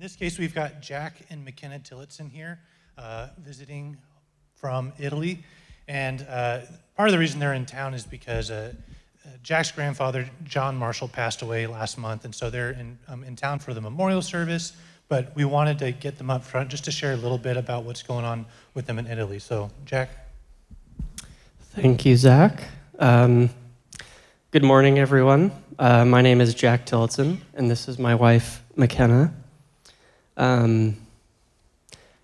In this case, we've got Jack and McKenna Tillotson here uh, visiting from Italy. And uh, part of the reason they're in town is because uh, uh, Jack's grandfather, John Marshall, passed away last month. And so they're in, um, in town for the memorial service. But we wanted to get them up front just to share a little bit about what's going on with them in Italy. So, Jack. Thank you, Zach. Um, good morning, everyone. Uh, my name is Jack Tillotson, and this is my wife, McKenna. Um,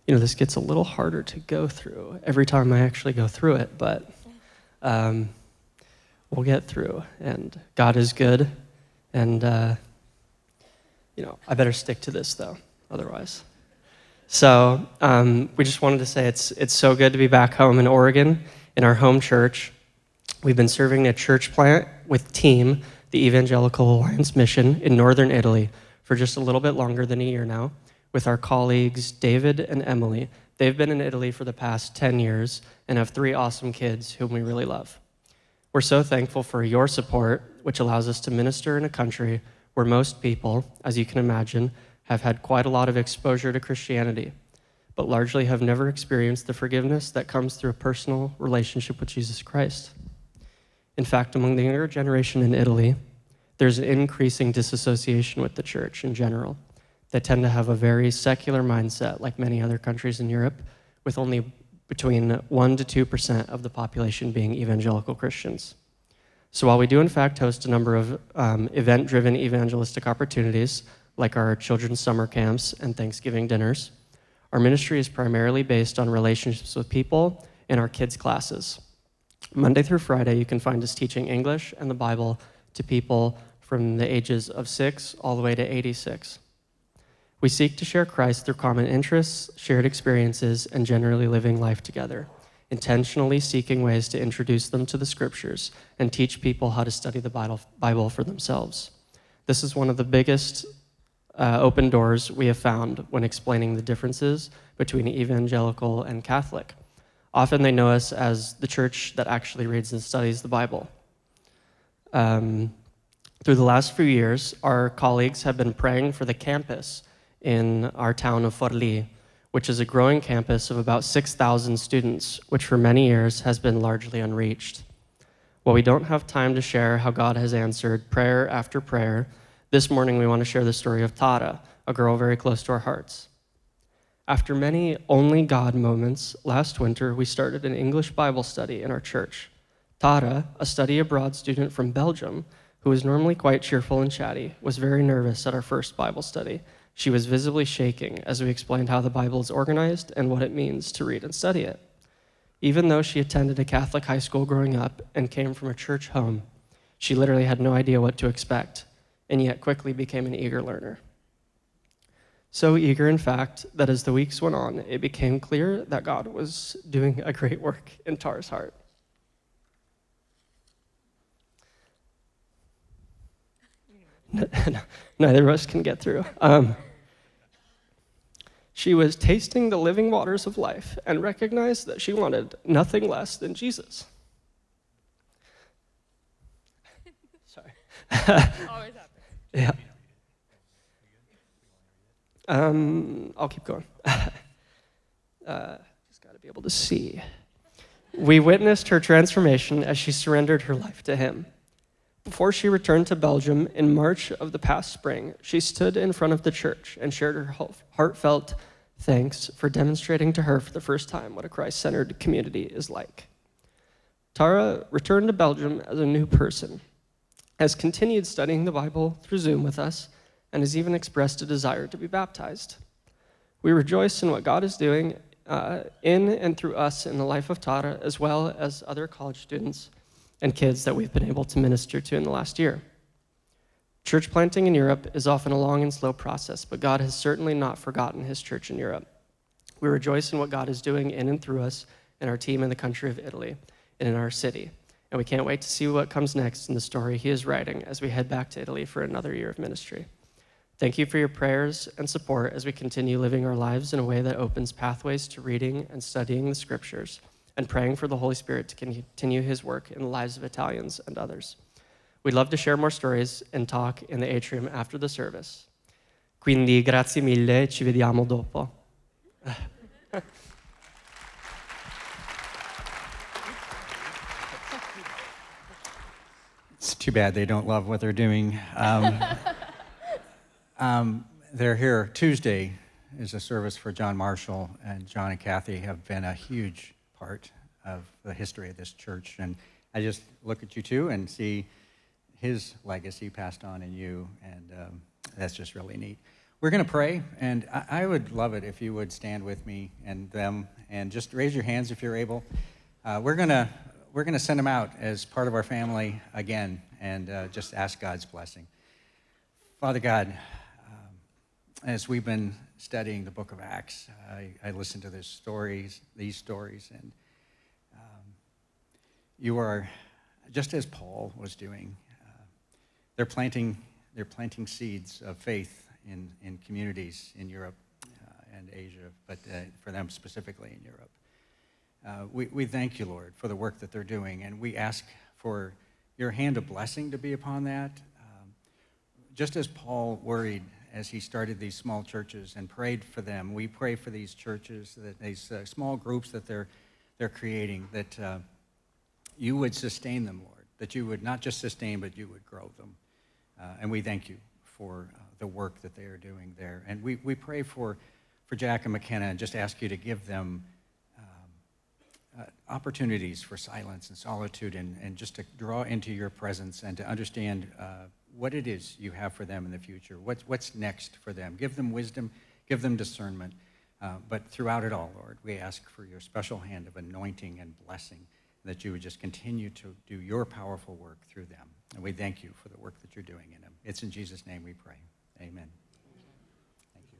you know, this gets a little harder to go through every time I actually go through it, but um, we'll get through. And God is good, and uh, you know, I better stick to this though, otherwise. So um, we just wanted to say it's it's so good to be back home in Oregon in our home church. We've been serving a church plant with Team, the Evangelical Alliance Mission in northern Italy, for just a little bit longer than a year now with our colleagues David and Emily. They've been in Italy for the past 10 years and have three awesome kids whom we really love. We're so thankful for your support, which allows us to minister in a country where most people, as you can imagine, have had quite a lot of exposure to Christianity, but largely have never experienced the forgiveness that comes through a personal relationship with Jesus Christ. In fact, among the younger generation in Italy, there's an increasing disassociation with the church in general that tend to have a very secular mindset, like many other countries in Europe, with only between 1% to 2% of the population being evangelical Christians. So while we do, in fact, host a number of um, event driven evangelistic opportunities, like our children's summer camps and Thanksgiving dinners, our ministry is primarily based on relationships with people in our kids' classes. Monday through Friday, you can find us teaching English and the Bible to people from the ages of 6 all the way to 86. We seek to share Christ through common interests, shared experiences, and generally living life together, intentionally seeking ways to introduce them to the scriptures and teach people how to study the Bible for themselves. This is one of the biggest uh, open doors we have found when explaining the differences between evangelical and Catholic. Often they know us as the church that actually reads and studies the Bible. Um, through the last few years, our colleagues have been praying for the campus in our town of Forlì, which is a growing campus of about 6,000 students, which for many years has been largely unreached. While we don't have time to share how God has answered prayer after prayer, this morning we want to share the story of Tara, a girl very close to our hearts. After many only God moments, last winter we started an English Bible study in our church. Tara, a study abroad student from Belgium, who is normally quite cheerful and chatty, was very nervous at our first Bible study she was visibly shaking as we explained how the Bible is organized and what it means to read and study it. Even though she attended a Catholic high school growing up and came from a church home, she literally had no idea what to expect, and yet quickly became an eager learner. So eager, in fact, that as the weeks went on, it became clear that God was doing a great work in Tara's heart. Neither of us can get through. Um, she was tasting the living waters of life and recognized that she wanted nothing less than Jesus. Sorry. Always happens. Yeah. Um, I'll keep going. uh, just got to be able to see. We witnessed her transformation as she surrendered her life to Him. Before she returned to Belgium in March of the past spring, she stood in front of the church and shared her heartfelt thanks for demonstrating to her for the first time what a Christ centered community is like. Tara returned to Belgium as a new person, has continued studying the Bible through Zoom with us, and has even expressed a desire to be baptized. We rejoice in what God is doing uh, in and through us in the life of Tara, as well as other college students and kids that we've been able to minister to in the last year. Church planting in Europe is often a long and slow process, but God has certainly not forgotten his church in Europe. We rejoice in what God is doing in and through us and our team in the country of Italy and in our city. And we can't wait to see what comes next in the story he is writing as we head back to Italy for another year of ministry. Thank you for your prayers and support as we continue living our lives in a way that opens pathways to reading and studying the scriptures and praying for the Holy Spirit to continue his work in the lives of Italians and others. We'd love to share more stories and talk in the atrium after the service. Quindi grazie mille, ci vediamo dopo. It's too bad they don't love what they're doing. Um, um, they're here Tuesday is a service for John Marshall, and John and Kathy have been a huge part of the history of this church. And I just look at you two and see his legacy passed on in you, and um, that's just really neat. We're going to pray, and I, I would love it if you would stand with me and them, and just raise your hands if you're able. Uh, we're going to we're going to send them out as part of our family again, and uh, just ask God's blessing. Father God, um, as we've been studying the Book of Acts, I, I listened to these stories, these stories, and um, you are just as Paul was doing. Uh, they're planting they're planting seeds of faith in in communities in Europe uh, and Asia, but uh, for them specifically in Europe. Uh, we, we thank you, Lord, for the work that they're doing, and we ask for your hand of blessing to be upon that. Um, just as Paul worried as he started these small churches and prayed for them, we pray for these churches, that these uh, small groups that they're, they're creating, that uh, you would sustain them, Lord, that you would not just sustain, but you would grow them. Uh, and we thank you for uh, the work that they are doing there. And we, we pray for, for Jack and McKenna and just ask you to give them uh, opportunities for silence and solitude and, and just to draw into your presence and to understand uh, what it is you have for them in the future. What's, what's next for them? Give them wisdom, give them discernment. Uh, but throughout it all, Lord, we ask for your special hand of anointing and blessing, that you would just continue to do your powerful work through them. And we thank you for the work that you're doing in them. It's in Jesus' name we pray. Amen. Thank you.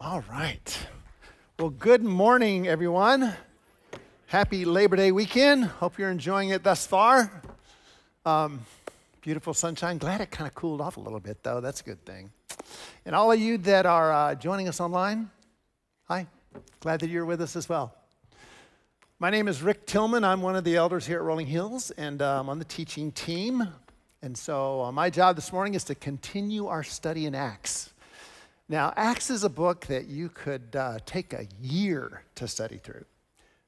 All right. Well, good morning, everyone. Happy Labor Day weekend. Hope you're enjoying it thus far. Um, beautiful sunshine. Glad it kind of cooled off a little bit, though. That's a good thing. And all of you that are uh, joining us online, hi. Glad that you're with us as well. My name is Rick Tillman. I'm one of the elders here at Rolling Hills, and uh, I'm on the teaching team. And so, uh, my job this morning is to continue our study in Acts. Now, Acts is a book that you could uh, take a year to study through,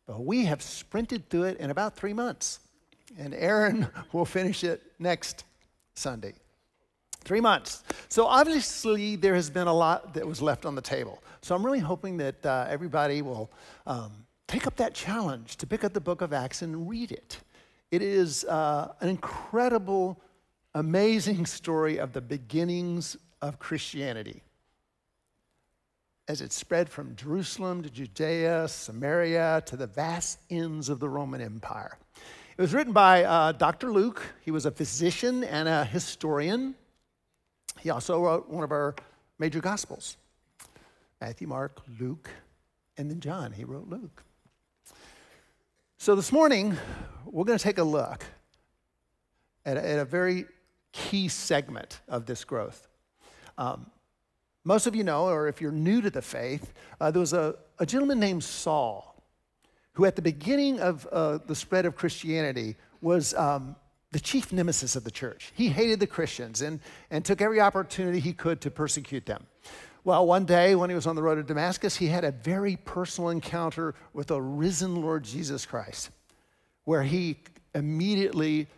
but we have sprinted through it in about three months. And Aaron will finish it next Sunday. Three months. So, obviously, there has been a lot that was left on the table. So, I'm really hoping that uh, everybody will um, take up that challenge to pick up the book of Acts and read it. It is uh, an incredible, amazing story of the beginnings of Christianity as it spread from Jerusalem to Judea, Samaria, to the vast ends of the Roman Empire. It was written by uh, Dr. Luke. He was a physician and a historian. He also wrote one of our major gospels Matthew, Mark, Luke, and then John. He wrote Luke. So this morning, we're going to take a look at a, at a very key segment of this growth. Um, most of you know, or if you're new to the faith, uh, there was a, a, gentleman named Saul who, at the beginning of uh, the spread of Christianity, was um, the chief nemesis of the church. He hated the Christians and, and took every opportunity he could to persecute them. Well, one day when he was on the road to Damascus, he had a very personal encounter with a risen Lord Jesus Christ, where he immediately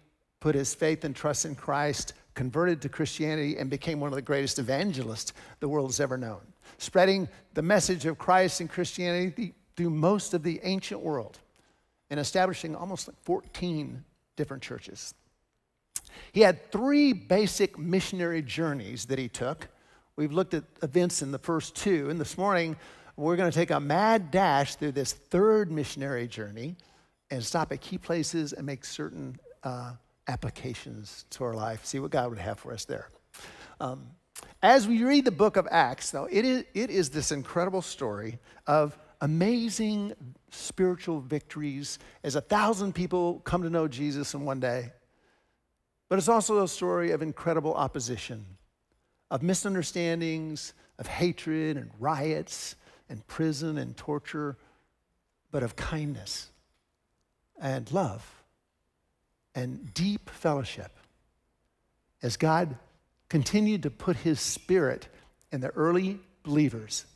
put his faith and trust in Christ converted to Christianity and became one of the greatest evangelists the world has ever known, spreading the message of Christ and Christianity through most of the ancient world and establishing almost like 14 different churches. He had three basic missionary journeys that he took. We've looked at events in the first two, and this morning we're going to take a mad dash through this third missionary journey and stop at key places and make certain uh, applications to our life, see what God would have for us there. Um, as we read the book of Acts, though, it is, it is this incredible story of amazing spiritual victories as a thousand people come to know Jesus in one day. But it's also a story of incredible opposition, of misunderstandings, of hatred and riots and prison and torture, but of kindness and love and deep fellowship as God continued to put his spirit in the early believers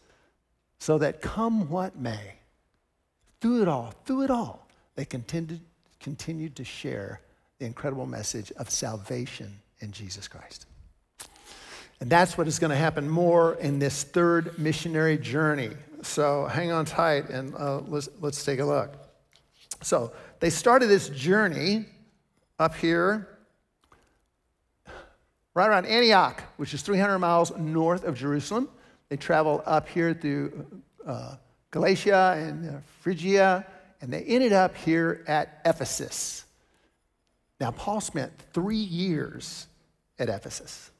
so that come what may, through it all, through it all, they continued, continued to share the incredible message of salvation in Jesus Christ. And that's what is going to happen more in this third missionary journey. So hang on tight and uh, let's, let's take a look. So they started this journey up here, right around Antioch, which is 300 miles north of Jerusalem. They travel up here through uh, Galatia and uh, Phrygia, and they ended up here at Ephesus. Now, Paul spent three years at Ephesus.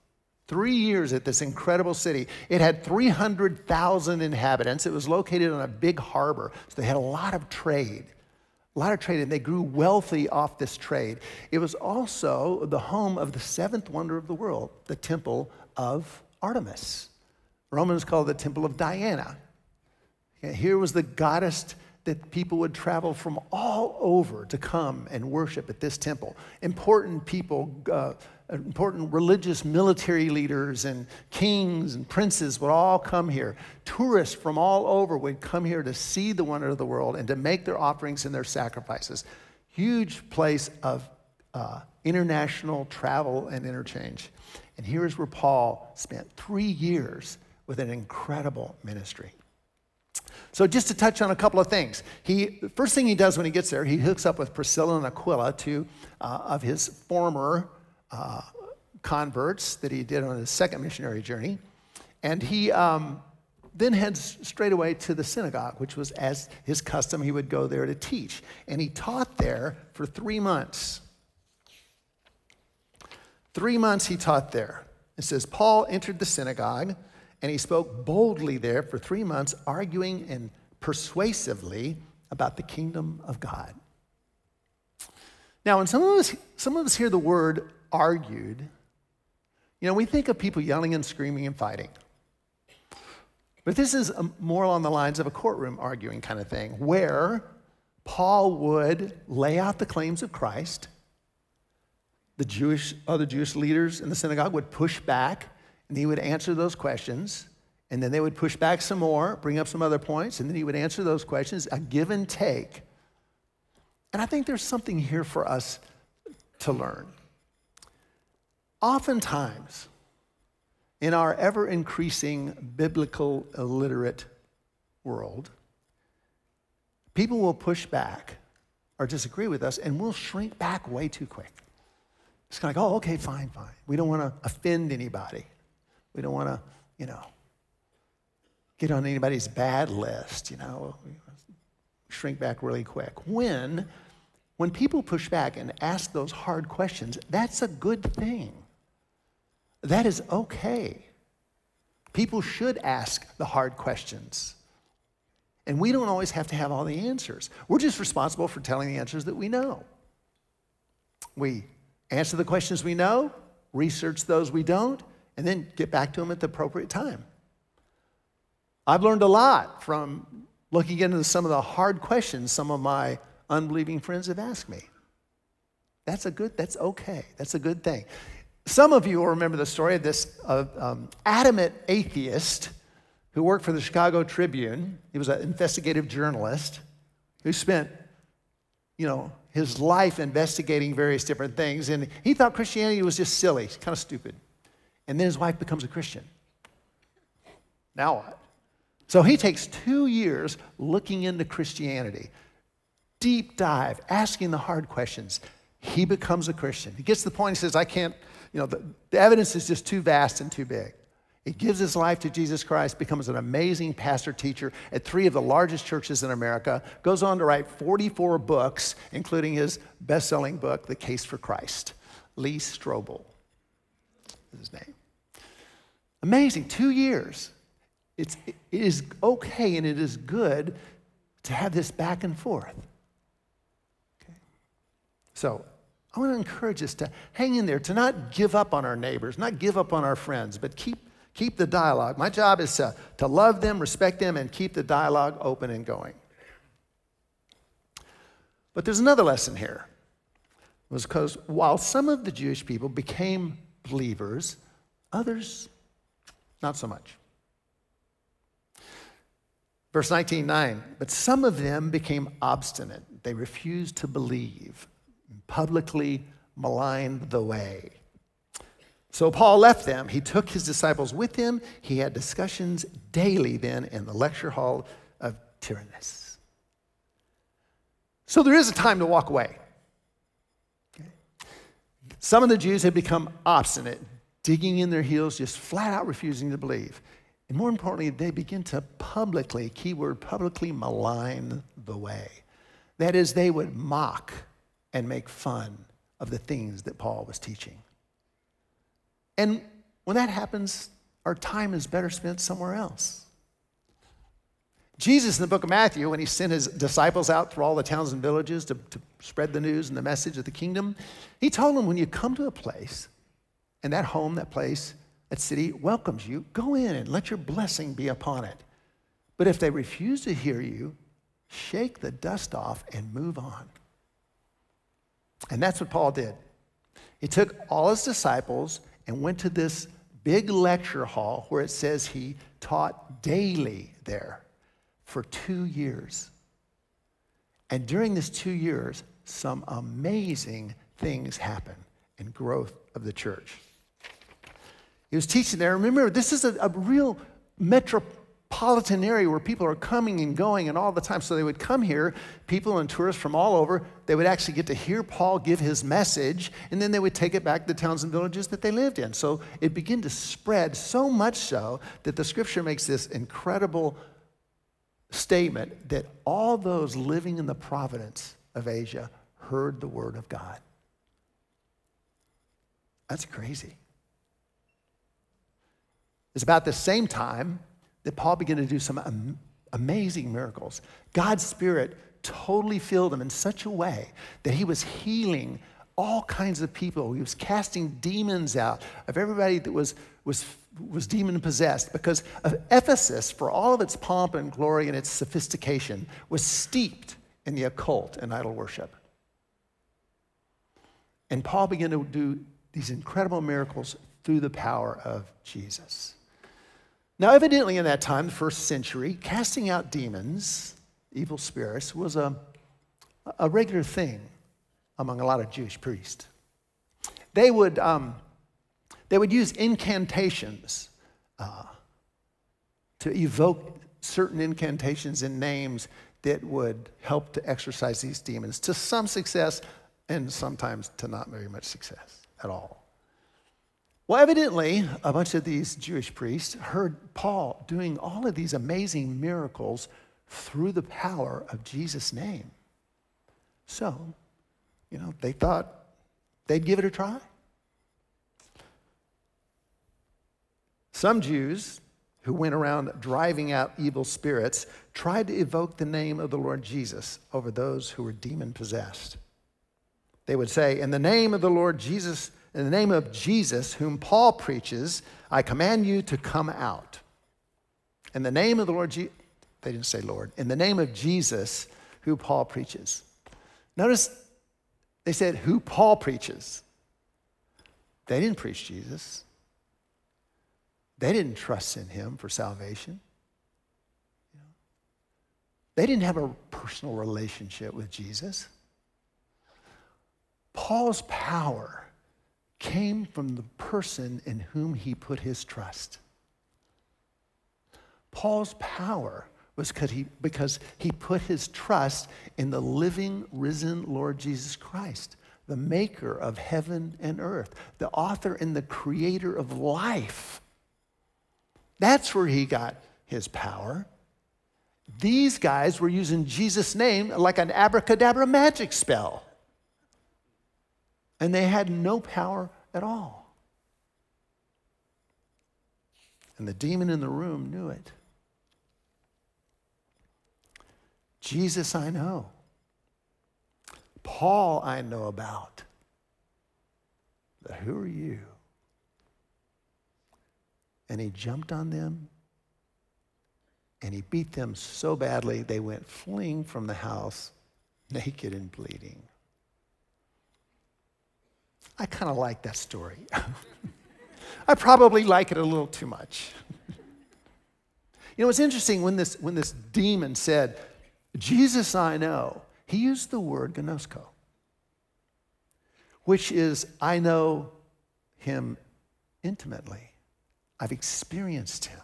Three years at this incredible city. It had 300,000 inhabitants. It was located on a big harbor, so they had a lot of trade. A lot of trade, and they grew wealthy off this trade. It was also the home of the seventh wonder of the world, the temple of Artemis. Romans called the temple of Diana. Here was the goddess that people would travel from all over to come and worship at this temple. Important people, uh, important religious military leaders and kings and princes would all come here. Tourists from all over would come here to see the wonder of the world and to make their offerings and their sacrifices. Huge place of uh, international travel and interchange. And here's where Paul spent three years with an incredible ministry. So, just to touch on a couple of things, he the first thing he does when he gets there, he hooks up with Priscilla and Aquila, two uh, of his former uh, converts that he did on his second missionary journey, and he um, then heads straight away to the synagogue, which was as his custom. He would go there to teach, and he taught there for three months. Three months he taught there. It says Paul entered the synagogue and he spoke boldly there for three months, arguing and persuasively about the kingdom of God. Now, when some of us, some of us hear the word argued, you know, we think of people yelling and screaming and fighting. But this is um, more along the lines of a courtroom arguing kind of thing, where Paul would lay out the claims of Christ. The Jewish, other Jewish leaders in the synagogue would push back and he would answer those questions. And then they would push back some more, bring up some other points, and then he would answer those questions, a give and take. And I think there's something here for us to learn. Oftentimes, in our ever increasing biblical illiterate world, people will push back or disagree with us, and we'll shrink back way too quick. It's kind of like, oh, okay, fine, fine. We don't want to offend anybody. We don't want to, you know, get on anybody's bad list, you know. Shrink back really quick. When when people push back and ask those hard questions, that's a good thing. That is okay. People should ask the hard questions. And we don't always have to have all the answers. We're just responsible for telling the answers that we know. We answer the questions we know, research those we don't, and then get back to them at the appropriate time. I've learned a lot from looking into some of the hard questions some of my unbelieving friends have asked me. That's a good, that's okay. That's a good thing. Some of you will remember the story of this uh, um, adamant atheist who worked for the Chicago Tribune. He was an investigative journalist who spent, you know, his life investigating various different things. And he thought Christianity was just silly, kind of stupid. And then his wife becomes a Christian. Now what? So he takes two years looking into Christianity, deep dive, asking the hard questions. He becomes a Christian. He gets to the point, he says, I can't, you know, the, the evidence is just too vast and too big. He gives his life to Jesus Christ, becomes an amazing pastor teacher at three of the largest churches in America, goes on to write 44 books, including his best selling book, The Case for Christ. Lee Strobel is his name. Amazing, two years. It's, it is okay and it is good to have this back and forth. Okay? So, I want to encourage us to hang in there, to not give up on our neighbors, not give up on our friends, but keep, keep the dialogue. My job is to, to love them, respect them, and keep the dialogue open and going. But there's another lesson here. was because while some of the Jewish people became believers, others not so much. Verse 19:9, but some of them became obstinate. They refused to believe, publicly maligned the way. So Paul left them. He took his disciples with him. He had discussions daily then in the lecture hall of Tyrannus. So there is a time to walk away. Some of the Jews had become obstinate, digging in their heels, just flat out refusing to believe. And more importantly, they begin to publicly, keyword, publicly malign the way. That is, they would mock and make fun of the things that Paul was teaching. And when that happens, our time is better spent somewhere else. Jesus in the book of Matthew, when he sent his disciples out through all the towns and villages to, to spread the news and the message of the kingdom, he told them when you come to a place, and that home, that place, that city welcomes you, go in and let your blessing be upon it. But if they refuse to hear you, shake the dust off and move on. And that's what Paul did. He took all his disciples and went to this big lecture hall where it says he taught daily there for two years. And during this two years, some amazing things happened in growth of the church. He was teaching there. Remember, this is a, a real metropolitan area where people are coming and going and all the time. So they would come here, people and tourists from all over. They would actually get to hear Paul give his message, and then they would take it back to the towns and villages that they lived in. So it began to spread so much so that the scripture makes this incredible statement that all those living in the province of Asia heard the word of God. That's crazy. It's about the same time that Paul began to do some am- amazing miracles. God's Spirit totally filled him in such a way that he was healing all kinds of people. He was casting demons out of everybody that was, was, was demon possessed because of Ephesus, for all of its pomp and glory and its sophistication, was steeped in the occult and idol worship. And Paul began to do these incredible miracles through the power of Jesus. Now, evidently, in that time, the first century, casting out demons, evil spirits, was a, a regular thing among a lot of Jewish priests. They would, um, they would use incantations uh, to evoke certain incantations and names that would help to exorcise these demons to some success and sometimes to not very much success at all. Well, evidently, a bunch of these Jewish priests heard Paul doing all of these amazing miracles through the power of Jesus' name. So, you know, they thought they'd give it a try. Some Jews who went around driving out evil spirits tried to evoke the name of the Lord Jesus over those who were demon possessed. They would say, In the name of the Lord Jesus, in the name of Jesus, whom Paul preaches, I command you to come out. In the name of the Lord Jesus, they didn't say Lord, in the name of Jesus, who Paul preaches. Notice they said, who Paul preaches. They didn't preach Jesus. They didn't trust in him for salvation. They didn't have a personal relationship with Jesus. Paul's power came from the person in whom he put his trust. Paul's power was because he, because he put his trust in the living, risen Lord Jesus Christ, the maker of heaven and earth, the author and the creator of life. That's where he got his power. These guys were using Jesus' name like an abracadabra magic spell. And they had no power at all. And the demon in the room knew it. Jesus, I know. Paul, I know about. But who are you? And he jumped on them and he beat them so badly they went fleeing from the house naked and bleeding. I kind of like that story. I probably like it a little too much. you know, it's interesting when this, when this demon said, Jesus I know, he used the word gnosko, which is, I know him intimately. I've experienced him.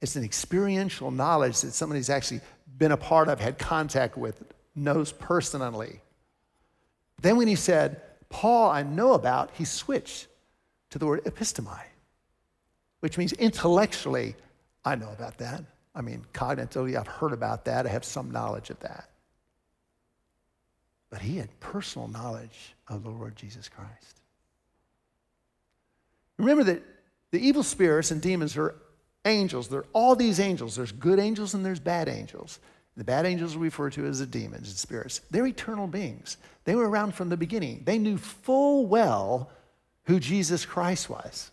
It's an experiential knowledge that somebody's actually been a part of, had contact with, knows personally. Then when he said, Paul I know about, he switched to the word epistemi, which means intellectually, I know about that. I mean, cognitively, I've heard about that. I have some knowledge of that. But he had personal knowledge of the Lord Jesus Christ. Remember that the evil spirits and demons are angels. They're all these angels. There's good angels and there's bad angels. The bad angels are referred to as the demons and spirits. They're eternal beings. They were around from the beginning. They knew full well who Jesus Christ was.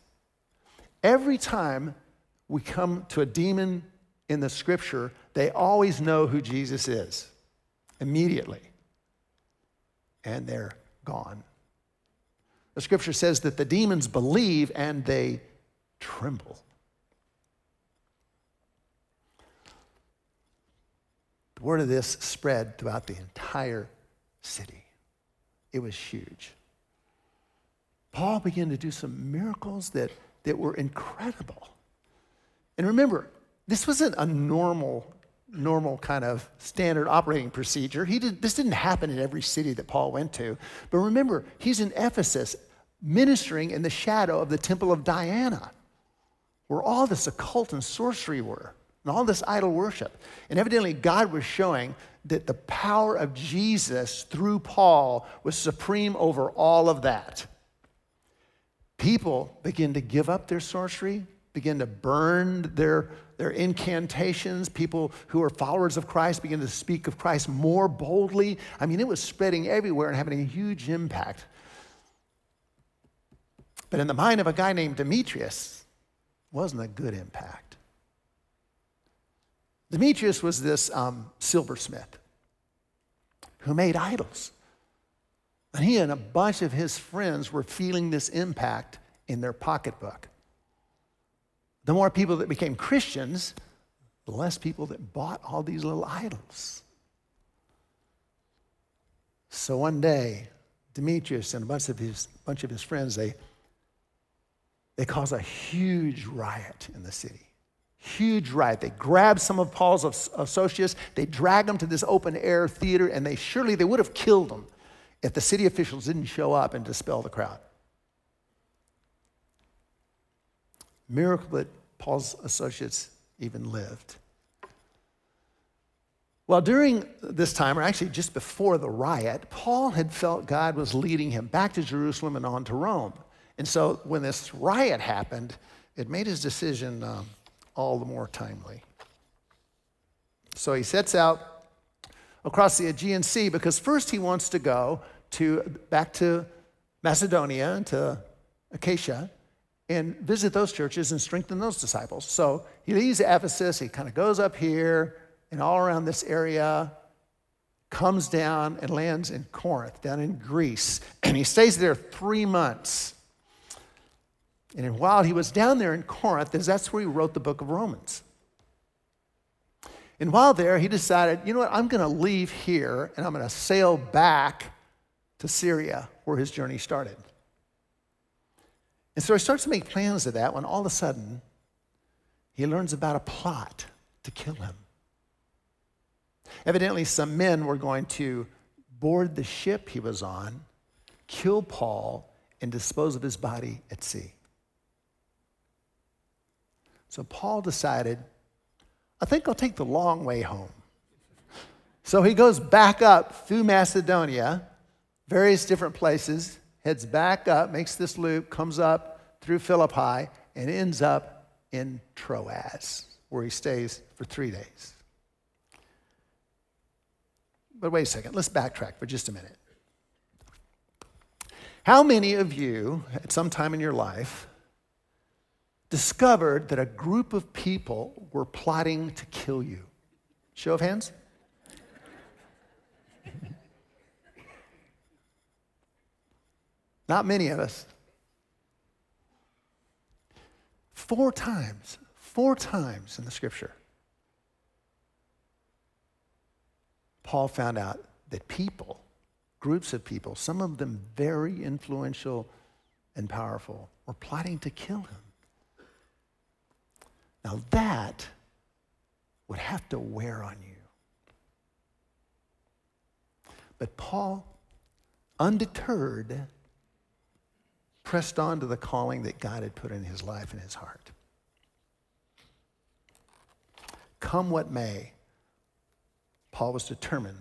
Every time we come to a demon in the scripture, they always know who Jesus is immediately. And they're gone. The scripture says that the demons believe and they tremble. Word of this spread throughout the entire city. It was huge. Paul began to do some miracles that, that were incredible. And remember, this wasn't a normal, normal kind of standard operating procedure. He did, this didn't happen in every city that Paul went to. But remember, he's in Ephesus ministering in the shadow of the temple of Diana, where all this occult and sorcery were and all this idol worship. And evidently, God was showing that the power of Jesus through Paul was supreme over all of that. People begin to give up their sorcery, begin to burn their, their incantations. People who are followers of Christ begin to speak of Christ more boldly. I mean, it was spreading everywhere and having a huge impact. But in the mind of a guy named Demetrius, wasn't a good impact. Demetrius was this um, silversmith who made idols. And he and a bunch of his friends were feeling this impact in their pocketbook. The more people that became Christians, the less people that bought all these little idols. So one day, Demetrius and a bunch of his, bunch of his friends, they, they cause a huge riot in the city. Huge riot. They grab some of Paul's associates, they drag them to this open air theater, and they surely they would have killed them if the city officials didn't show up and dispel the crowd. Miracle that Paul's associates even lived. Well, during this time, or actually just before the riot, Paul had felt God was leading him back to Jerusalem and on to Rome. And so when this riot happened, it made his decision um, all the more timely. So he sets out across the Aegean Sea because first he wants to go to back to Macedonia and to Achaia, and visit those churches and strengthen those disciples. So he leaves Ephesus, he kind of goes up here and all around this area, comes down and lands in Corinth, down in Greece, and he stays there three months. And while he was down there in Corinth, that's where he wrote the book of Romans. And while there, he decided, you know what, I'm going to leave here and I'm going to sail back to Syria, where his journey started. And so he starts to make plans of that when all of a sudden he learns about a plot to kill him. Evidently, some men were going to board the ship he was on, kill Paul, and dispose of his body at sea. So Paul decided, I think I'll take the long way home. So he goes back up through Macedonia, various different places, heads back up, makes this loop, comes up through Philippi, and ends up in Troas, where he stays for three days. But wait a second, let's backtrack for just a minute. How many of you, at some time in your life, discovered that a group of people were plotting to kill you? Show of hands. Not many of us. Four times, four times in the scripture, Paul found out that people, groups of people, some of them very influential and powerful, were plotting to kill him. Now that would have to wear on you. But Paul, undeterred, pressed on to the calling that God had put in his life and his heart. Come what may, Paul was determined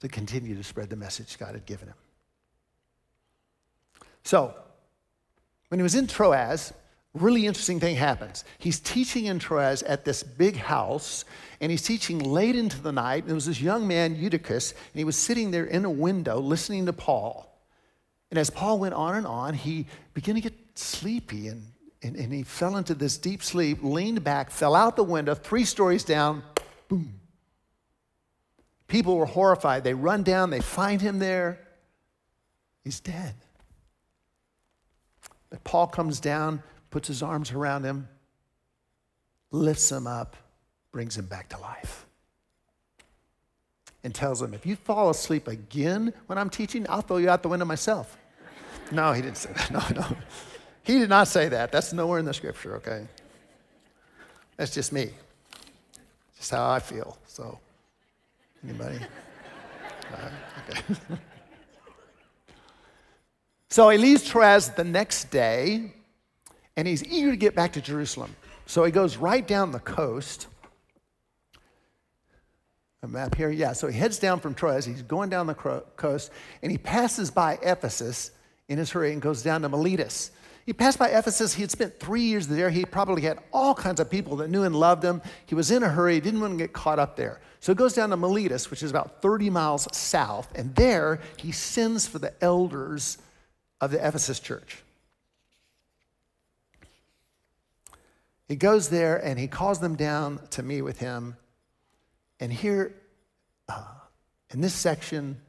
to continue to spread the message God had given him. So, when he was in Troas, really interesting thing happens. He's teaching in Troas at this big house, and he's teaching late into the night. And there was this young man, Eutychus, and he was sitting there in a window listening to Paul. And as Paul went on and on, he began to get sleepy and, and, and he fell into this deep sleep, leaned back, fell out the window, three stories down, boom. People were horrified. They run down, they find him there. He's dead. But Paul comes down, puts his arms around him, lifts him up, brings him back to life. And tells him, if you fall asleep again when I'm teaching, I'll throw you out the window myself. No, he didn't say that. No, no. He did not say that. That's nowhere in the scripture, okay? That's just me. Just how I feel. So, anybody? Okay. so he leaves Troas the next day, and he's eager to get back to Jerusalem. So he goes right down the coast. A map here, yeah. So he heads down from Troas. He's going down the coast, and he passes by Ephesus in his hurry and goes down to Miletus. He passed by Ephesus. He had spent three years there. He probably had all kinds of people that knew and loved him. He was in a hurry. He didn't want to get caught up there. So he goes down to Miletus, which is about 30 miles south, and there he sends for the elders of the Ephesus church. He goes there and he calls them down to meet with him. And here, uh, in this section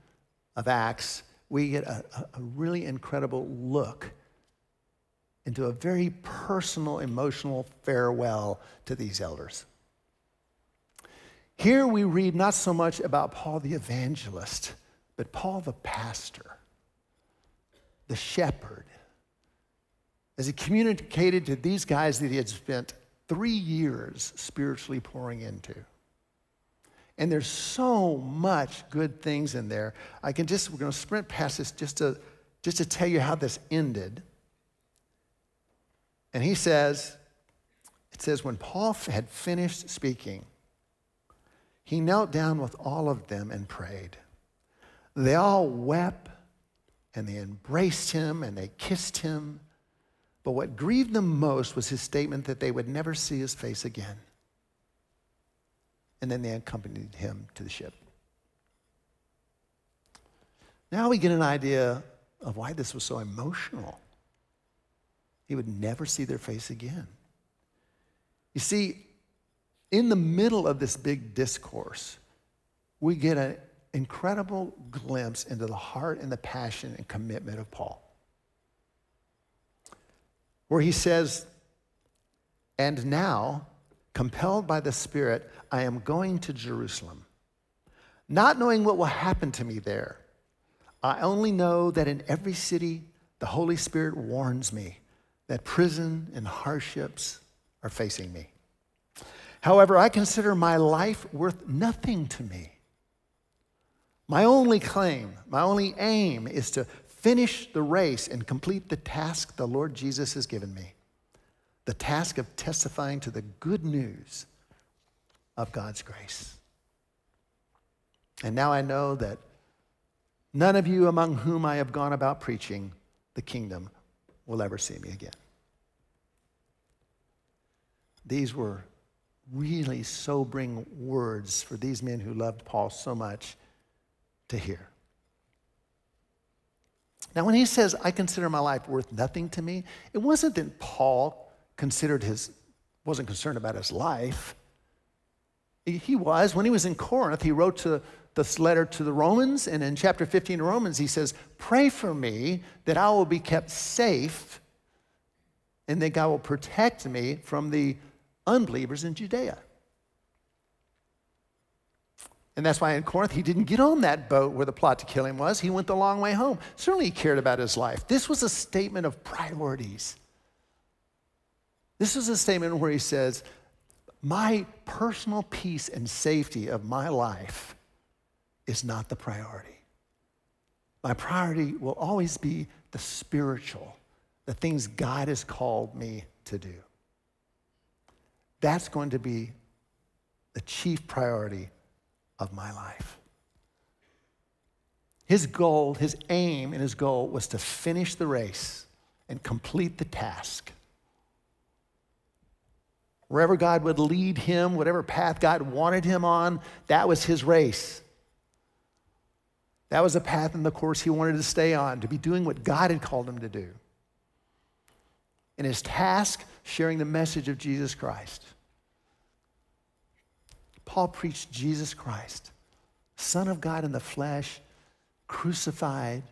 of Acts, we get a, a really incredible look into a very personal, emotional farewell to these elders. Here we read not so much about Paul the evangelist, but Paul the pastor, the shepherd, as he communicated to these guys that he had spent three years spiritually pouring into. And there's so much good things in there. I can just, we're going to sprint past this just to, just to tell you how this ended. And he says, it says, when Paul had finished speaking, he knelt down with all of them and prayed. They all wept and they embraced him and they kissed him. But what grieved them most was his statement that they would never see his face again and then they accompanied him to the ship. Now we get an idea of why this was so emotional. He would never see their face again. You see, in the middle of this big discourse, we get an incredible glimpse into the heart and the passion and commitment of Paul. Where he says, And now, compelled by the Spirit, I am going to Jerusalem, not knowing what will happen to me there. I only know that in every city, the Holy Spirit warns me that prison and hardships are facing me. However, I consider my life worth nothing to me. My only claim, my only aim is to finish the race and complete the task the Lord Jesus has given me the task of testifying to the good news of God's grace. And now I know that none of you among whom I have gone about preaching the kingdom will ever see me again. These were really sobering words for these men who loved Paul so much to hear. Now, when he says, I consider my life worth nothing to me, it wasn't that Paul considered his, wasn't concerned about his life. He was. When he was in Corinth, he wrote to this letter to the Romans, and in chapter 15 of Romans, he says, Pray for me that I will be kept safe and that God will protect me from the unbelievers in Judea. And that's why in Corinth, he didn't get on that boat where the plot to kill him was. He went the long way home. Certainly, he cared about his life. This was a statement of priorities. This is a statement where he says, My personal peace and safety of my life is not the priority. My priority will always be the spiritual, the things God has called me to do. That's going to be the chief priority of my life. His goal, his aim, and his goal was to finish the race and complete the task. Wherever God would lead him, whatever path God wanted him on, that was his race. That was the path and the course he wanted to stay on, to be doing what God had called him to do. And his task, sharing the message of Jesus Christ. Paul preached Jesus Christ, Son of God in the flesh, crucified,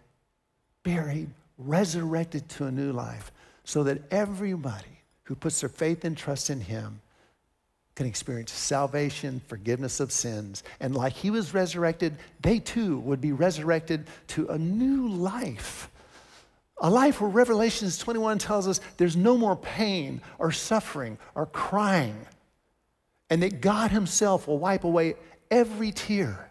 buried, resurrected to a new life, so that everybody who puts their faith and trust in him can experience salvation, forgiveness of sins. And like he was resurrected, they too would be resurrected to a new life. A life where Revelations 21 tells us there's no more pain or suffering or crying and that God Himself will wipe away every tear.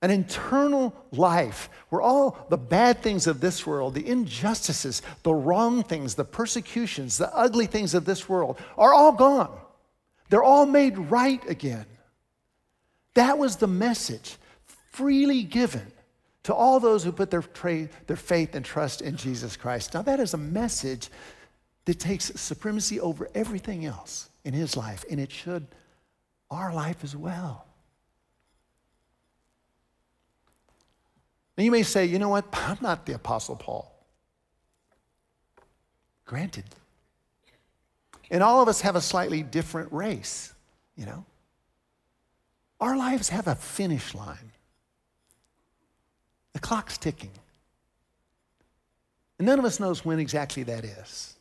An eternal life where all the bad things of this world, the injustices, the wrong things, the persecutions, the ugly things of this world are all gone. They're all made right again. That was the message freely given to all those who put their, tra- their faith and trust in Jesus Christ. Now, that is a message that takes supremacy over everything else in his life, and it should our life as well. Now, you may say, you know what? I'm not the Apostle Paul. Granted. And all of us have a slightly different race, you know? Our lives have a finish line. The clock's ticking. And none of us knows when exactly that is.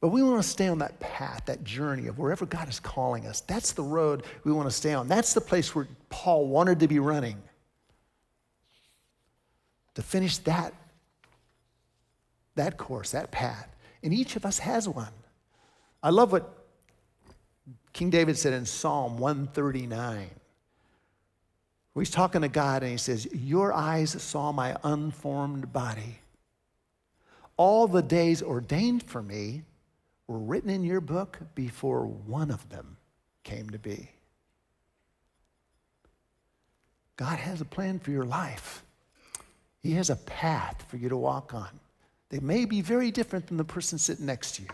But we want to stay on that path, that journey of wherever God is calling us. That's the road we want to stay on. That's the place where Paul wanted to be running. To finish that, that course, that path. And each of us has one. I love what King David said in Psalm 139. Where he's talking to God and he says, Your eyes saw my unformed body. All the days ordained for me were written in your book before one of them came to be. God has a plan for your life. He has a path for you to walk on. They may be very different than the person sitting next to you.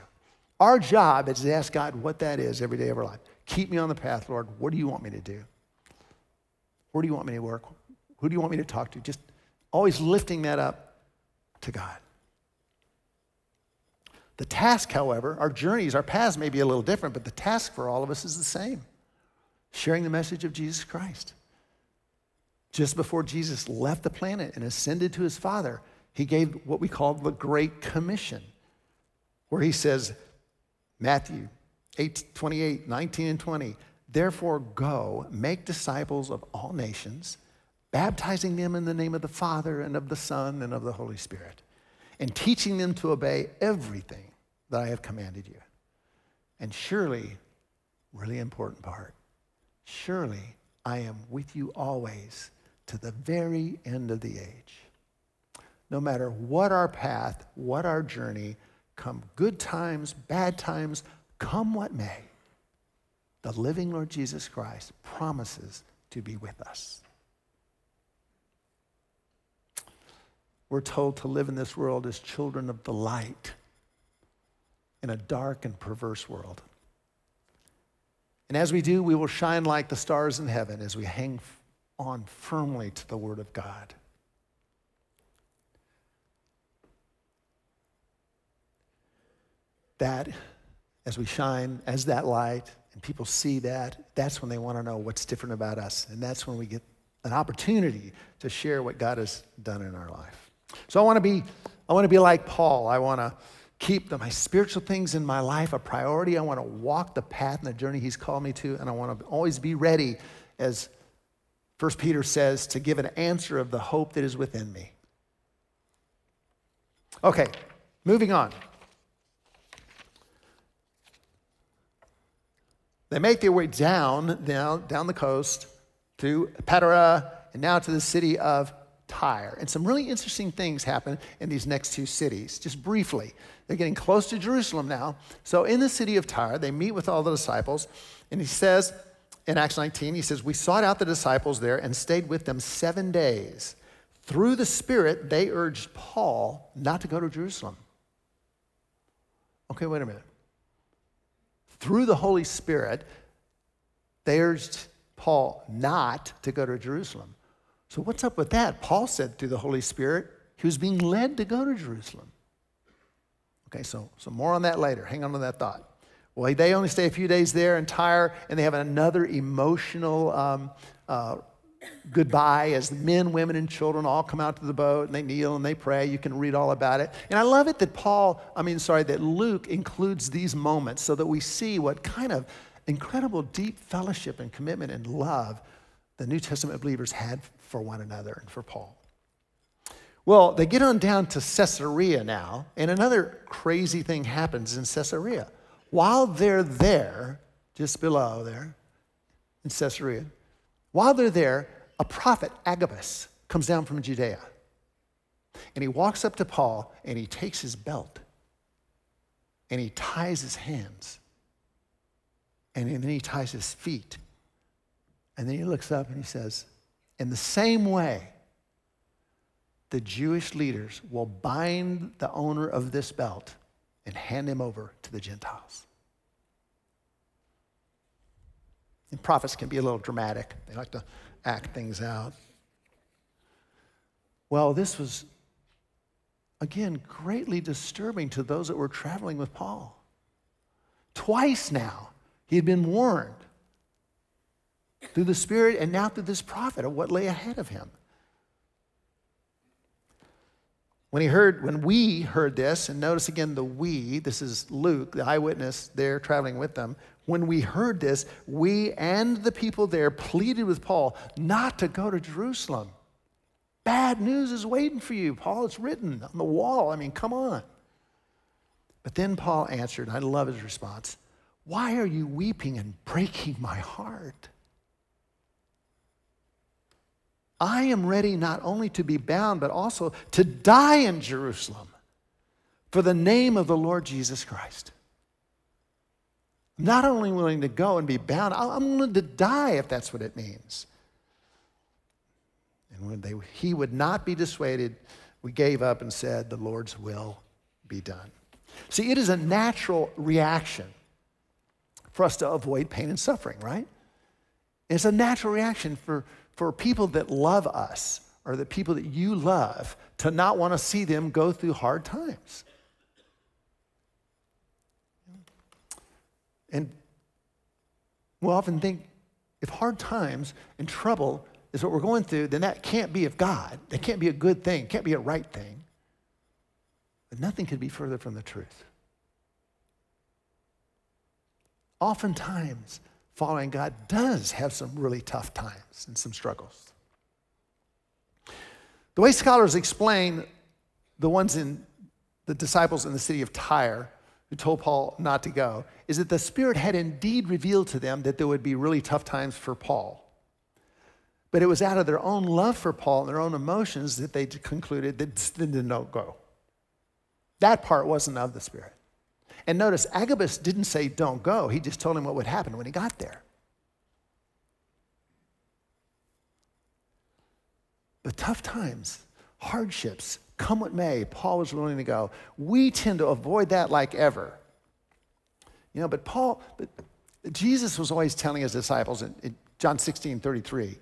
Our job is to ask God what that is every day of our life. Keep me on the path, Lord. What do you want me to do? Where do you want me to work? Who do you want me to talk to? Just always lifting that up to God. The task, however, our journeys, our paths may be a little different, but the task for all of us is the same sharing the message of Jesus Christ. Just before Jesus left the planet and ascended to his Father, he gave what we call the Great Commission, where he says, Matthew 8, 28, 19, and 20, therefore go, make disciples of all nations, baptizing them in the name of the Father and of the Son and of the Holy Spirit, and teaching them to obey everything that I have commanded you. And surely, really important part, surely I am with you always to the very end of the age. No matter what our path, what our journey, come good times, bad times, come what may, the living Lord Jesus Christ promises to be with us. We're told to live in this world as children of the light in a dark and perverse world. And as we do, we will shine like the stars in heaven as we hang on firmly to the Word of God. That as we shine as that light and people see that, that's when they want to know what's different about us. And that's when we get an opportunity to share what God has done in our life. So I want to be, I want to be like Paul. I want to keep the, my spiritual things in my life a priority. I want to walk the path and the journey He's called me to, and I want to always be ready, as First Peter says, to give an answer of the hope that is within me. Okay, moving on. They make their way down, down, down the coast to Patara and now to the city of Tyre. And some really interesting things happen in these next two cities, just briefly. They're getting close to Jerusalem now. So in the city of Tyre, they meet with all the disciples, and he says in Acts 19, he says, We sought out the disciples there and stayed with them seven days. Through the Spirit, they urged Paul not to go to Jerusalem. Okay, wait a minute through the Holy Spirit, they urged Paul not to go to Jerusalem. So, what's up with that? Paul said through the Holy Spirit, he was being led to go to Jerusalem. Okay, so, so more on that later. Hang on to that thought. Well, they only stay a few days there in Tyre, and they have another emotional um, uh, goodbye as men, women, and children all come out to the boat and they kneel and they pray. You can read all about it. And I love it that Paul, I mean, sorry, that Luke includes these moments so that we see what kind of incredible deep fellowship and commitment and love the New Testament believers had for one another and for Paul. Well, they get on down to Caesarea now, and another crazy thing happens in Caesarea. While they're there, just below there in Caesarea, while they're there, a prophet, Agabus, comes down from Judea. And he walks up to Paul and he takes his belt and he ties his hands. And then he ties his feet. And then he looks up and he says, In the same way, the Jewish leaders will bind the owner of this belt and hand him over to the Gentiles. And prophets can be a little dramatic, they like to act things out. Well, this was, again, greatly disturbing to those that were traveling with Paul. Twice now, he had been warned through the Spirit and now through this prophet of what lay ahead of him. When he heard, when we heard this, and notice again the we, this is Luke, the eyewitness there traveling with them. When we heard this, we and the people there pleaded with Paul not to go to Jerusalem. Bad news is waiting for you, Paul. It's written on the wall. I mean, come on. But then Paul answered, I love his response Why are you weeping and breaking my heart? I am ready not only to be bound, but also to die in Jerusalem for the name of the Lord Jesus Christ. I'm not only willing to go and be bound, I'm willing to die if that's what it means. And when they, he would not be dissuaded, we gave up and said, The Lord's will be done. See, it is a natural reaction for us to avoid pain and suffering, right? It's a natural reaction for for people that love us or the people that you love to not want to see them go through hard times. And we'll often think if hard times and trouble is what we're going through, then that can't be of God. That can't be a good thing, can't be a right thing. But nothing could be further from the truth. Oftentimes, following God does have some really tough times and some struggles. The way scholars explain the ones in the disciples in the city of Tyre who told Paul not to go is that the Spirit had indeed revealed to them that there would be really tough times for Paul. But it was out of their own love for Paul and their own emotions that they concluded that they did not go. That part wasn't of the Spirit. And notice, Agabus didn't say, don't go. He just told him what would happen when he got there. But tough times, hardships, come what may, Paul was willing to go. We tend to avoid that like ever. You know, but Paul, but Jesus was always telling his disciples in, in John 16, 33,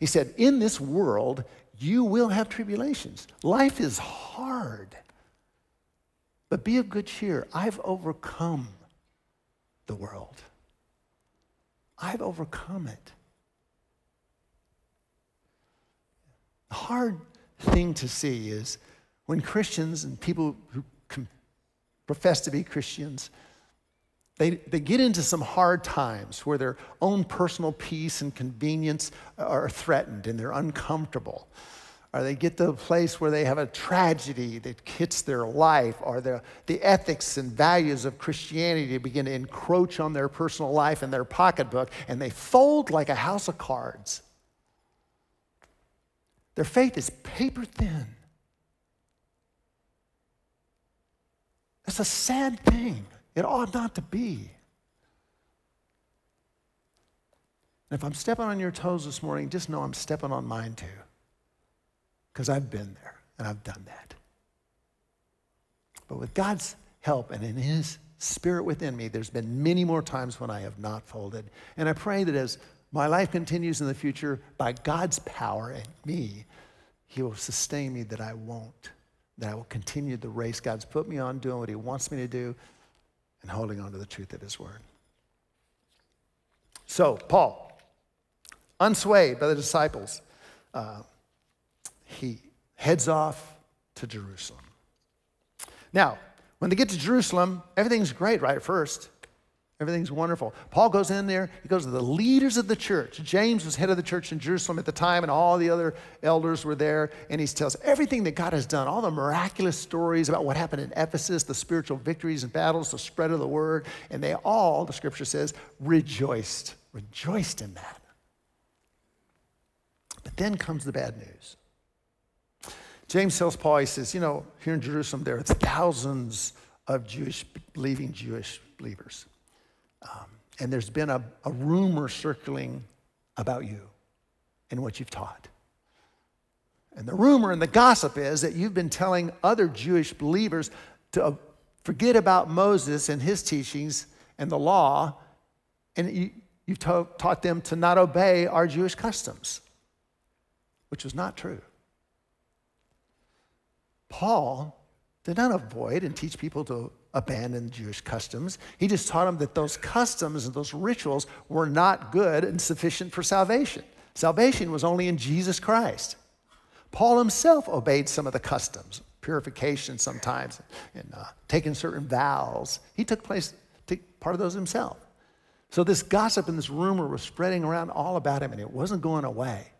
he said, In this world, you will have tribulations. Life is hard. But be of good cheer. I've overcome the world. I've overcome it. The hard thing to see is when Christians and people who profess to be Christians, they, they get into some hard times where their own personal peace and convenience are threatened and they're uncomfortable. Or they get to a place where they have a tragedy that hits their life, or the, the ethics and values of Christianity begin to encroach on their personal life and their pocketbook, and they fold like a house of cards. Their faith is paper thin. That's a sad thing. It ought not to be. And if I'm stepping on your toes this morning, just know I'm stepping on mine too. Because I've been there and I've done that. But with God's help and in His Spirit within me, there's been many more times when I have not folded. And I pray that as my life continues in the future, by God's power and me, He will sustain me that I won't, that I will continue the race God's put me on, doing what He wants me to do, and holding on to the truth of His Word. So, Paul, unswayed by the disciples, uh, he heads off to Jerusalem. Now, when they get to Jerusalem, everything's great right at first. Everything's wonderful. Paul goes in there, he goes to the leaders of the church. James was head of the church in Jerusalem at the time, and all the other elders were there. And he tells everything that God has done, all the miraculous stories about what happened in Ephesus, the spiritual victories and battles, the spread of the word. And they all, the scripture says, rejoiced, rejoiced in that. But then comes the bad news. James tells Paul, he says, you know, here in Jerusalem, there are thousands of Jewish, believing Jewish believers. Um, and there's been a, a rumor circling about you and what you've taught. And the rumor and the gossip is that you've been telling other Jewish believers to uh, forget about Moses and his teachings and the law, and you, you've taught them to not obey our Jewish customs, which was not true. Paul did not avoid and teach people to abandon Jewish customs. He just taught them that those customs and those rituals were not good and sufficient for salvation. Salvation was only in Jesus Christ. Paul himself obeyed some of the customs, purification sometimes, and uh, taking certain vows. He took place, took part of those himself. So this gossip and this rumor was spreading around all about him, and it wasn't going away.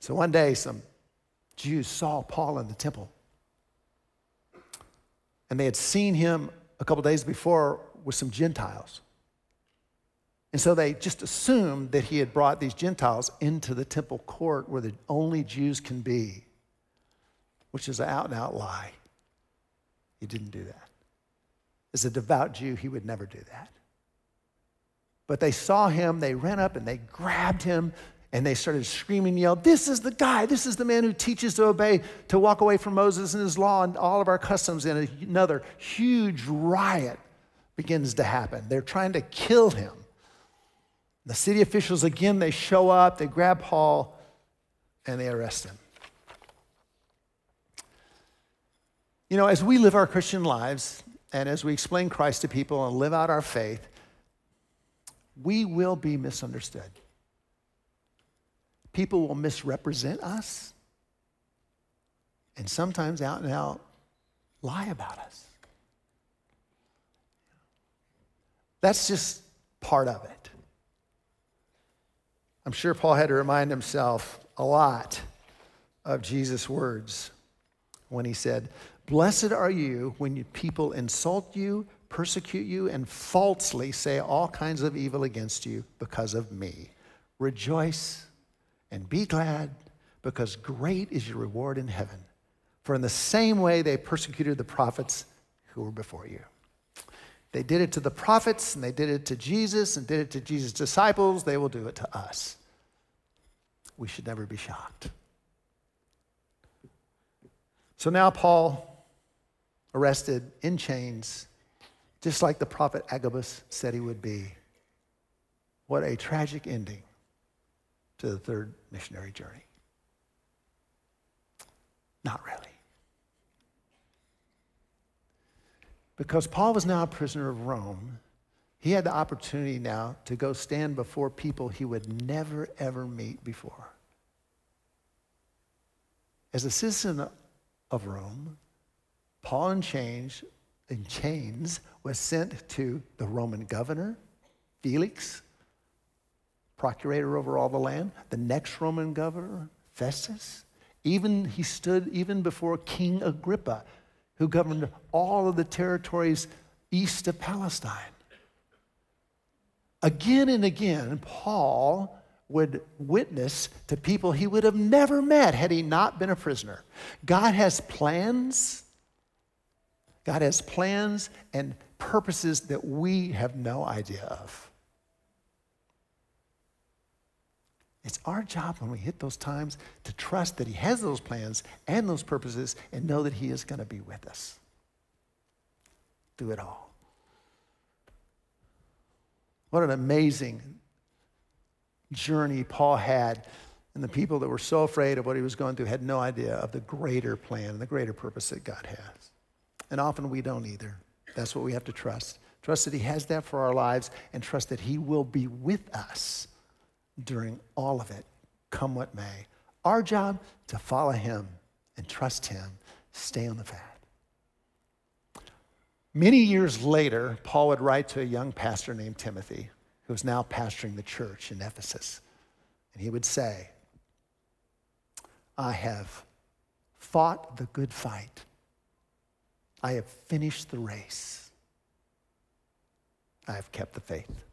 So one day, some Jews saw Paul in the temple. And they had seen him a couple days before with some Gentiles. And so they just assumed that he had brought these Gentiles into the temple court where the only Jews can be, which is an out and out lie. He didn't do that. As a devout Jew, he would never do that. But they saw him, they ran up and they grabbed him and they started screaming and yelled, This is the guy, this is the man who teaches to obey, to walk away from Moses and his law and all of our customs. And another huge riot begins to happen. They're trying to kill him. The city officials, again, they show up, they grab Paul, and they arrest him. You know, as we live our Christian lives, and as we explain Christ to people and live out our faith, we will be misunderstood. People will misrepresent us and sometimes out and out lie about us. That's just part of it. I'm sure Paul had to remind himself a lot of Jesus' words when he said, Blessed are you when people insult you, persecute you, and falsely say all kinds of evil against you because of me. Rejoice and be glad, because great is your reward in heaven. For in the same way they persecuted the prophets who were before you. They did it to the prophets, and they did it to Jesus, and did it to Jesus' disciples. They will do it to us. We should never be shocked. So now, Paul, arrested in chains, just like the prophet Agabus said he would be. What a tragic ending to the third missionary journey? Not really. Because Paul was now a prisoner of Rome, he had the opportunity now to go stand before people he would never, ever meet before. As a citizen of Rome, Paul in chains, in chains was sent to the Roman governor, Felix, procurator over all the land, the next Roman governor, Festus. Even he stood even before King Agrippa, who governed all of the territories east of Palestine. Again and again, Paul would witness to people he would have never met had he not been a prisoner. God has plans. God has plans and purposes that we have no idea of. It's our job when we hit those times to trust that He has those plans and those purposes and know that He is going to be with us through it all. What an amazing journey Paul had. And the people that were so afraid of what he was going through had no idea of the greater plan and the greater purpose that God has. And often we don't either. That's what we have to trust. Trust that He has that for our lives and trust that He will be with us during all of it, come what may. Our job to follow Him and trust Him, stay on the path. Many years later, Paul would write to a young pastor named Timothy, who was now pastoring the church in Ephesus. And he would say, I have fought the good fight. I have finished the race. I have kept the faith.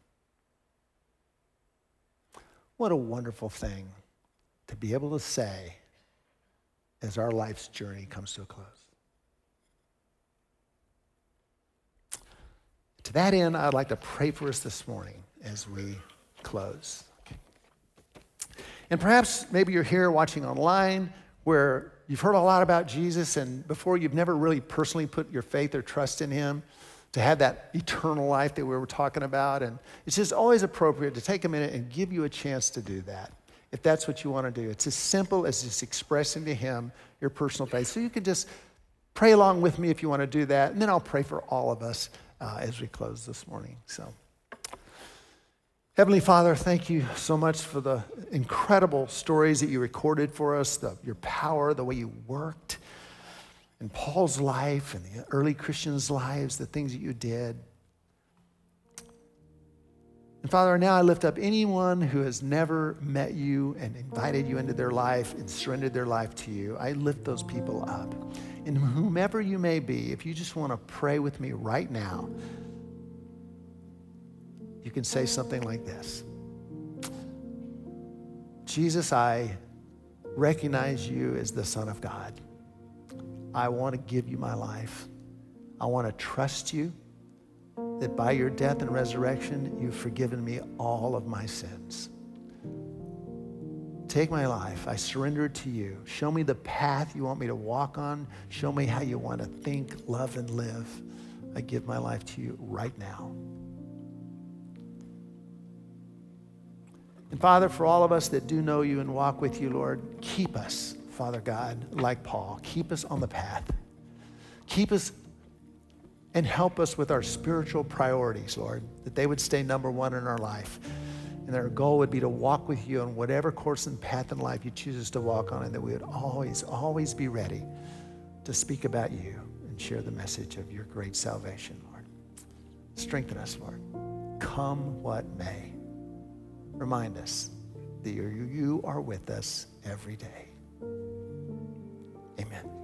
What a wonderful thing to be able to say as our life's journey comes to a close. To that end, I'd like to pray for us this morning as we close. And perhaps maybe you're here watching online where you've heard a lot about Jesus, and before you've never really personally put your faith or trust in him to have that eternal life that we were talking about. And it's just always appropriate to take a minute and give you a chance to do that if that's what you want to do. It's as simple as just expressing to him your personal faith. So you can just pray along with me if you want to do that, and then I'll pray for all of us uh, as we close this morning. So. Heavenly Father, thank you so much for the incredible stories that you recorded for us, the, your power, the way you worked in Paul's life and the early Christians' lives, the things that you did. And Father, now I lift up anyone who has never met you and invited you into their life and surrendered their life to you. I lift those people up. And whomever you may be, if you just want to pray with me right now, you can say something like this Jesus, I recognize you as the Son of God. I want to give you my life. I want to trust you that by your death and resurrection, you've forgiven me all of my sins. Take my life. I surrender it to you. Show me the path you want me to walk on. Show me how you want to think, love, and live. I give my life to you right now. And Father, for all of us that do know you and walk with you, Lord, keep us, Father God, like Paul. Keep us on the path. Keep us and help us with our spiritual priorities, Lord, that they would stay number one in our life. And our goal would be to walk with you on whatever course and path in life you choose us to walk on, and that we would always, always be ready to speak about you and share the message of your great salvation, Lord. Strengthen us, Lord. Come what may. Remind us that you are with us every day. Amen.